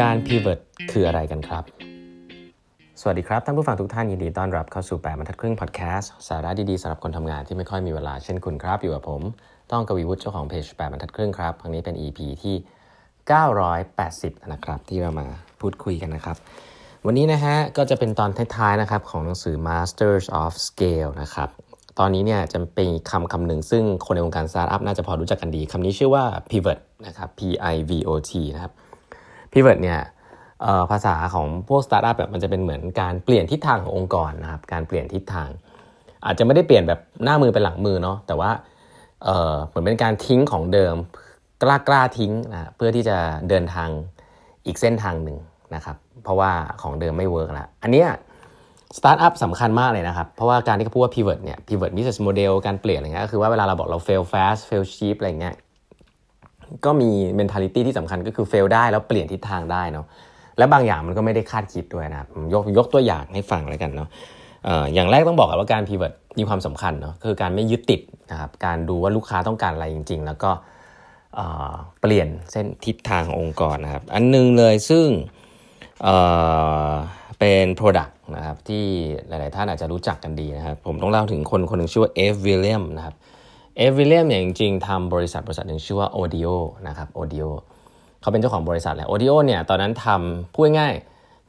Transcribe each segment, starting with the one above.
การ pivot คืออะไรกันครับ สวัสดีครับ ท่านผู้ฟังทุกท่านยินดีต้อนรับเข้าสู่ 8บรรทัดครึ่งพอดแคสต์สาระดีๆสำหรับคนทำงานที่ไม่ค่อยมีเวลาเช่นคุณครับ อยู่กับผม ต้องกวีวุฒิเจ้าของเพจ8บรรทัดครึ่งครับ ครั้งนี้เป็น EP ที่ 980 นะครับ ที่เรามาพูดคุยกันนะครับ วันนี้นะฮะก็จะเป็นตอนท้ายๆนะครับของหนังสือ Masters of Scale นะครับตอนนี้เนี่ยจะเป็นคำคำหนึ่งซึ่งคนในวงการสตาร์ทอัพน่าจะพอรู้จักกันดีคำนี้ชื่อว่า pivot นะครับ P I V O T นะครับ pivot เนี่ยภาษาของพวกสตาร์ทอัพแบบมันจะเป็นเหมือนการเปลี่ยนทิศทางขององค์กรนะครับการเปลี่ยนทิศทาง อาจจะไม่ได้เปลี่ยนแบบหน้ามือเป็นหลังมือเนาะแต่ว่าเหมือนเป็นการทิ้งของเดิมกล้ากล้าทิ้งนะเพื่อที่จะเดินทางอีกเส้นทางหนึ่งนะครับเพราะว่าของเดิมไม่ work แล้วอันนี้สตาร์ทอัพสำคัญมากเลยนะครับ เพราะว่าการที่เขาพูดว่า pivot เนี่ย pivot business model การเปลี่ยนอะไรเงี้ยก็คือว่าเวลาเราบอกเรา fail fast fail cheap อะไรเงี้ย ก็มี mentality ที่สำคัญก็คือ fail ได้แล้วเปลี่ยนทิศทางได้เนาะและบางอย่างมันก็ไม่ได้คาดคิดด้วยนะยกยกตัวอย่างให้ฟังแล้วกันเนาะอย่างแรกต้องบอกกันว่าการ pivot มีความสำคัญเนาะคือการไม่ยึดติดนะครับการดูว่าลูกค้าต้องการอะไรจริง ๆ แล้วก็เปลี่ยนเส้นทิศทางขององค์กรนะครับ อันนึงเลยซึ่งเป็น Product นะครับที่หลาย ๆ ท่านอาจจะรู้จักกันดีนะครับ ผมต้องเล่าถึงคนคนหนึ่งชื่อว่าเอฟวิลเลียมนะครับเEv Williams เนี่ยจริงๆทำบริษัทบริษัทหนึ่งชื่อว่า Audio นะครับ Audio เขาเป็นเจ้าของบริษัทแหละ Audio เนี่ยตอนนั้นทำพูดง่าย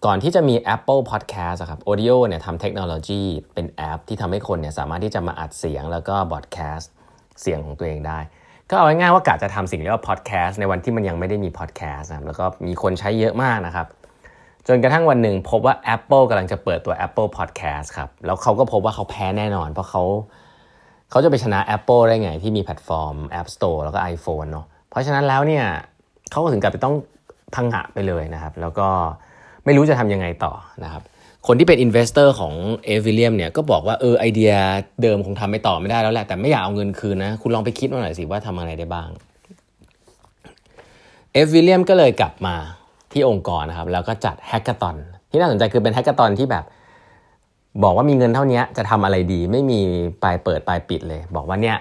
ก่อนที่จะมี Apple Podcast ครับ Audio เนี่ยทำเทคโนโลยีเป็นแอป ที่ทำให้คนเนี่ยสามารถที่จะมาอัดเสียงแล้วก็ broadcast เสียงของตัวเองได้ ก็เอาง่ายๆว่ากะจะทำสิ่งเรียกว่าพอดแคสต์ในวันที่มันยังไม่ได้มีพอดแคสต์นะแล้วก็มีคนใช้เยอะมากนะครับ จนกระทั่งวันหนึ่งพบว่า Apple กำลังจะเปิดตัว Apple Podcast ครับ แล้วเขาก็พบว่าเขาแพ้แน่นอน เพราะเขา เขาจะไปชนะ Apple ได้ไงที่มีแพลตฟอร์ม App Store แล้วก็ iPhone เนาะเพราะฉะนั้นแล้วเนี่ยเขาก็ถึงกับต้องพังหะไปเลยนะครับ แล้วก็ไม่รู้จะทำยังไงต่อนะครับคนที่เป็น investor ของ Ev Williams เนี่ยก็บอกว่าเออไอเดียเดิมคงทำไม่ต่อไม่ได้แล้วแหละ แต่ไม่อยากเอาเงินคืนนะ คุณลองไปคิดมาหน่อยสิว่าทำอะไรได้บ้าง Ev Williams ก็เลยกลับมาที่องค์กรนะครับ แล้วก็จัด hackathon ที่น่าสนใจคือเป็น hackathon ที่แบบ บอกว่ามีเงินเท่านี้จะทำอะไรดี ไม่มีปลายเปิดปลายปิดเลย บอกว่าเนี่ย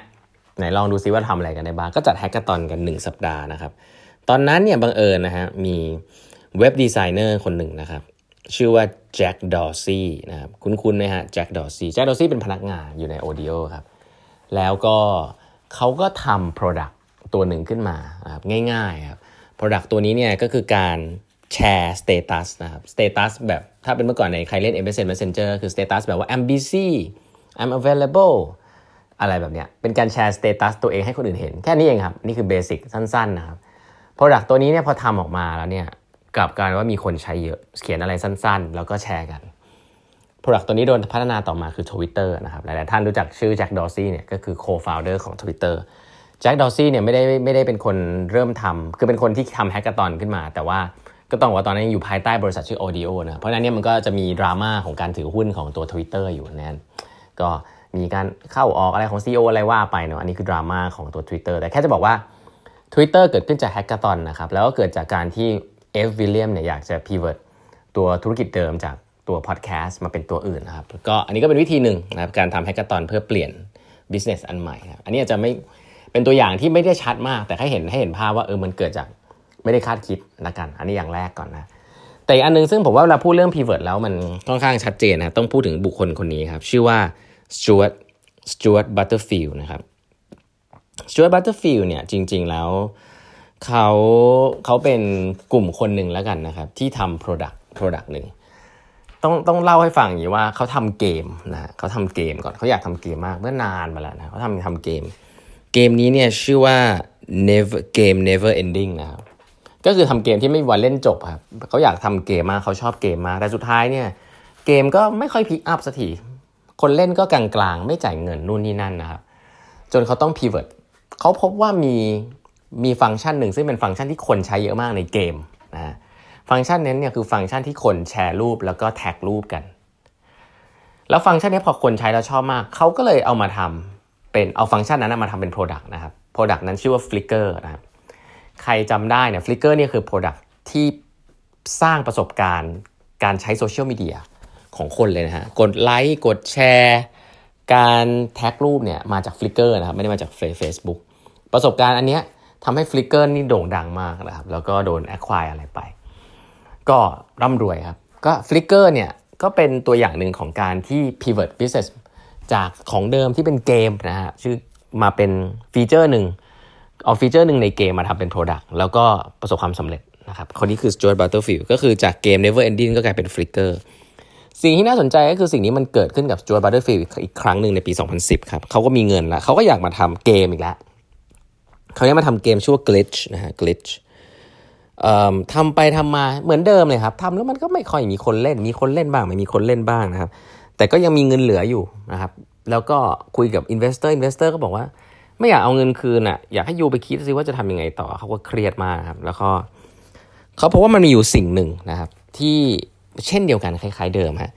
ไหนลองดูซิว่าทำอะไรกันได้บ้างก็จัด hackathon กัน 1 สัปดาห์นะครับ ตอนนั้นเนี่ยบังเอิญนะฮะมี web designer คนหนึ่งนะครับ ชื่อว่า Jack Dorsey นะครับคุ้นๆนะฮะ Jack Dorsey Jack Dorsey เป็นพนักงานอยู่ใน Odeo ครับ แล้วก็เขาก็ทำ Product ตัวหนึ่งขึ้นมาครับง่ายๆครับ Product ตัวนี้เนี่ยก็คือการ แชร์สเตตัสนะครับสเตตัสแบบถ้าเป็นเมื่อก่อนในใครเล่น MSN Messenger คือสเตตัสแบบว่า I'm busy I'm available อะไรแบบเนี้ยเป็นการแชร์สเตตัสตัวเองให้คนอื่นเห็น แค่นี้เองครับ นี่คือ basic สั้นๆนะครับ Product ตัวนี้เนี่ยพอทำออกมาแล้วเนี่ยกลับกลายว่ามีคนใช้เยอะ เขียนอะไรสั้นๆ แล้วก็แชร์กัน Product ตัวนี้โดนพัฒนาต่อมาคือ Twitter นะครับหลายๆท่านรู้จักชื่อ Jack Dorsey เนี่ยก็คือ co-founder ของ Twitter Jack Dorsey เนี่ยไม่ได้ไม่ได้เป็นคนเริ่มทำคือเป็นคนที่ทำ hackathon ขึ้นมา แต่ว่า ก็ต้องว่าตอนนั้นอยู่ภายใต้บริษัทชื่อ Odeo นะเพราะนั้นเนี่ยมันก็จะมีดราม่าของการถือหุ้นของตัว Twitter อยู่นั่นก็มีการเข้าออกอะไรของ CEO อะไรว่าไปเนาะอันนี้คือดราม่าของตัว Twitter แต่แค่จะบอกว่า Twitter เกิดขึ้นจาก hackathon นะครับแล้วก็เกิดจากการที่ Ev Williams เนี่ยอยากจะ pivot ตัวธุรกิจเดิมจากตัวพอดแคสต์มาเป็นตัวอื่นนะครับก็อันนี้ก็เป็นวิธีหนึ่งนะครับการทำ hackathon เพื่อเปลี่ยน business อันใหม่นะอันนี้อาจจะไม่เป็นตัวอย่างที่ไม่ได้ชัดมาก แต่ให้เห็นให้เห็นภาพว่าเออมันเกิดจาก ไม่ได้คาดคิดละกัน อันนี้อย่างแรกก่อนนะ แต่อีกอันนึงซึ่งผมว่าเวลาพูดเรื่อง pivot แล้วมันค่อนข้างชัดเจนนะต้องพูดถึงบุคคลคนนี้ครับ ชื่อว่า Stuart Stuart Butterfield นะครับ Stuart Butterfield เนี่ยจริง ๆ แล้วเขาเขาเป็นกลุ่มคนหนึ่งแล้วกันนะครับ ที่ทำ product product หนึ่งต้องต้องเล่าให้ฟังอย่างนี้ว่าเขาทำเกมนะเขาทำเกมก่อนเขาอยากทำเกมมากเมื่อนานมาแล้วนะเขาทำทำเกม เกมนี้เนี่ยชื่อว่า never game never ending นะครับ ก็คือทำเกมที่ไม่มีวันเล่นจบครับเขาอยากทำเกมมากเขาชอบเกมมากแต่สุดท้ายเนี่ยเกมก็ไม่ค่อยพิกอัพสักทีคนเล่นก็กลางๆ ไม่จ่ายเงินนู่นนี่นั่นนะครับจนเขาต้อง pivot เขาพบว่ามีมีฟังก์ชันหนึ่งซึ่งเป็นฟังก์ชันที่คนใช้เยอะมากในเกมนะฟังก์ชันนั้นเนี่ยคือฟังก์ชันที่คนแชร์รูปแล้วก็แท็กรูปกัน แล้วฟังก์ชันนี้พอคนใช้แล้วชอบมาก เขาก็เลยเอามาทำเป็นเอาฟังก์ชันนั้นมาทำเป็น Product นะครับ Product นั้นชื่อว่า Flickr นะครับ ใครจำได้เนี่ย Flickr เนี่ยคือ Product ที่สร้างประสบการณ์การใช้โซเชียลมีเดียของคนเลยนะฮะ กดไลค์ กดแชร์ การแท็กรูปเนี่ยมาจาก Flickr นะครับ ไม่ได้มาจาก Facebook ประสบการณ์อันเนี้ยทำให้ Flickr นี่โด่งดังมากนะครับ แล้วก็โดน acquire อะไรไป ก็ร่ำรวยครับ ก็ Flickr เนี่ยก็เป็นตัวอย่างหนึ่งของการที่ pivot business จากของเดิมที่เป็นเกมนะฮะชื่อมาเป็นฟีเจอร์หนึ่ง เอาฟีเจอร์หนึ่งในเกมมาทำเป็น Product แล้วก็ประสบความสำเร็จนะครับคนนี้คือ Stewart Butterfield ก็คือจากเกม Never Ending ก็กลายเป็น Flickr สิ่งที่น่าสนใจก็คือสิ่งนี้มันเกิดขึ้นกับ Stewart Butterfield อีกครั้งหนึ่งในปี 2010 ครับเขาก็มีเงินแล้วเขาก็อยากมาทำเกมอีกแล้วเขาอยากมาทำเกมชื่อว่า Glitch นะฮะ Glitch ทำไปทำมาเหมือนเดิมเลยครับทำแล้วมันก็ไม่ค่อยมีคนเล่น มีคนเล่นบ้าง ไม่มีคนเล่นบ้างนะครับ แต่ก็ยังมีเงินเหลืออยู่นะครับ แล้วก็คุยกับ investor investor ก็บอกว่า ไม่อยากเอาเงินคืนอะ อยากให้ you ไปคิดซิว่าจะทำยังไงต่อเขาก็เครียดมากครับ แล้วก็เขาพบว่ามันมีอยู่สิ่งหนึ่งนะครับ ที่เช่นเดียวกันคล้าย ๆ เดิมฮะ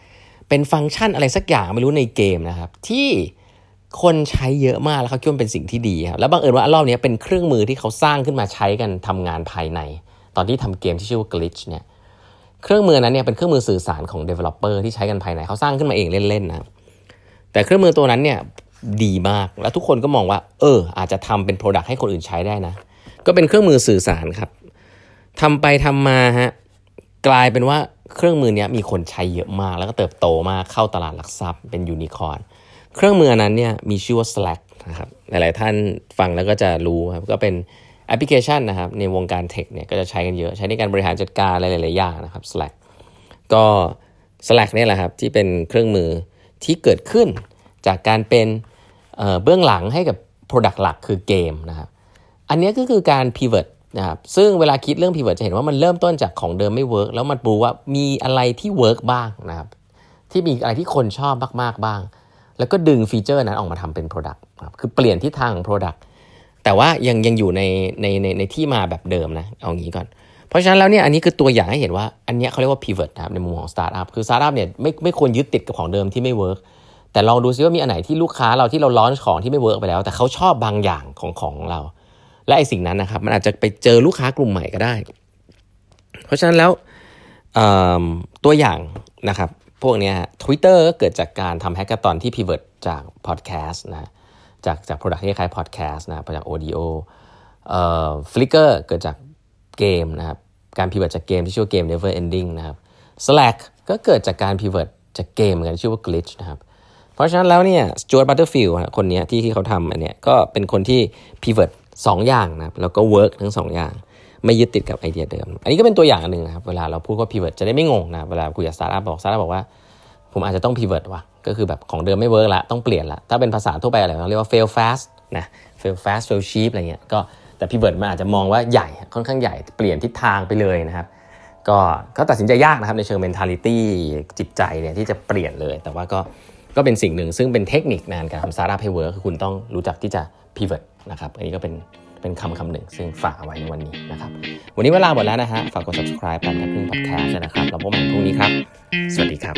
เป็นฟังก์ชันอะไรสักอย่างไม่รู้ในเกมนะครับ ที่คนใช้เยอะมากแล้วเขาคิดว่าเป็นสิ่งที่ดีครับแล้วบังเอิญว่า รอบนี้เป็นเครื่องมือที่เขาสร้างขึ้นมาใช้กันทำงานภายใน ตอนที่ทำเกมที่ชื่อว่า Glitch เนี่ยเครื่องมือนั้นเนี่ยเป็นเครื่องมือสื่อสารของ developer ที่ใช้กันภายในเขาสร้างขึ้นมาเองเล่นๆนะแต่เครื่องมือตัวนั้นเนี่ย ดีมาก แล้วทุกคนก็มองว่า เออ อาจจะทำเป็น Product ให้คนอื่นใช้ได้นะ ก็เป็นเครื่องมือสื่อสารครับทำไปทำมาฮะกลายเป็นว่าเครื่องมือนี้มีคนใช้เยอะมาก แล้วก็เติบโตมากเข้าตลาดหลักทรัพย์เป็นยูนิคอร์นเครื่องมือนั้นเนี่ยมีชื่อว่า Slack นะครับหลาย ๆ ท่านฟังแล้วก็จะรู้ครับก็เป็นแอปพลิเคชันนะครับในวงการเทคเนี่ยก็จะใช้กันเยอะใช้ในการบริหารจัดการหลาย ๆ อย่างนะครับ Slack ก็ Slack เนี่ยแหละครับที่เป็นเครื่องมือที่เกิดขึ้นจากการเป็น เบื้องหลังให้กับ Product หลักคือเกมนะครับอันนี้ก็คือการ pivot นะครับซึ่งเวลาคิดเรื่อง pivot จะเห็นว่ามันเริ่มต้นจากของเดิมไม่ work แล้วมันดูว่ามีอะไรที่ work บ้างนะครับที่มีอะไรที่คนชอบมากๆบ้าง แล้วก็ดึงฟีเจอร์นั้นออกมาทำเป็น Product ครับคือเปลี่ยนทิศทางของ Product แต่ว่ายังยังอยู่ในในในในที่มาแบบเดิมนะเอางี้ก่อน เพราะฉะนั้นแล้วเนี่ยอันนี้คือตัวอย่างให้เห็นว่าอันนี้เขาเรียกว่า pivot นะครับในมุมของสตาร์ทอัพคือสตาร์ทอัพเนี่ยไม่ไม่ควรยึดติดกับของเดิมที่ไม่ work แต่ลองดูซิว่ามีอันไหนที่ลูกค้าเราที่เรา launch ของที่ไม่ work ไปแล้ว แต่เขาชอบบางอย่างของของเรา และไอสิ่งนั้นนะครับ มันอาจจะไปเจอลูกค้ากลุ่มใหม่ก็ได้ เพราะฉะนั้นแล้วตัวอย่างนะครับ พวกนี้ทวิตเตอร์ก็เกิดจากการทำ hackathon ที่ pivot จากพอดแคสต์นะจากจาก product ที่คล้ายพอดแคสต์นะจาก Odeo Flickr เกิดจากเกมนะครับการ pivot จากเกมที่ชื่อเกม Never Ending นะครับ Slack ก็เกิดจากการ pivot จากเกมเหมือนกันชื่อว่า Glitch นะครับ เพราะฉะนั้นแล้วเนี่ย Stewart Butterfield คนนี้ที่ที่เขาทำอันเนี้ยก็เป็นคนที่ pivot สองอย่างนะครับแล้วก็ work ทั้งสองอย่าง ไม่ยึดติดกับไอเดียเดิม อันนี้ก็เป็นตัวอย่างหนึ่งนะครับเวลาเราพูดว่า pivot จะได้ไม่งงนะเวลาคุยกับสตาร์ทอัพบอกสตาร์ทอัพบอกว่าผมอาจจะต้อง pivot ว่ะก็คือแบบของเดิมไม่ work ละต้องเปลี่ยนละถ้าเป็นภาษาทั่วไปอะไรเราเรียกว่า fail fast นะ fail fast fail cheap อะไรเงี้ยก็แต่ pivot มันอาจจะมองว่าใหญ่ค่อนข้างใหญ่เปลี่ยนทิศทางไปเลยนะครับก็ก็ตัดสินใจยากนะครับในเชิง mentality จิตใจเนี่ยที่จะเปลี่ยนเลย แต่ว่าก็ ก็เป็นสิ่งหนึ่งซึ่งเป็นเทคนิคในการทำสตาร์ทอัพให้เวิร์กคือคุณต้องรู้จักที่จะ pivot นะครับอันนี้ก็เป็นเป็นคำคำหนึ่งซึ่งฝากเอาไว้ในวันนี้นะครับ วันนี้เวลาหมดแล้วนะฮะ ฝากกด subscribe แปดทับครึ่ง podcast นะครับ แล้วพบกันพรุ่งนี้ครับ สวัสดีครับ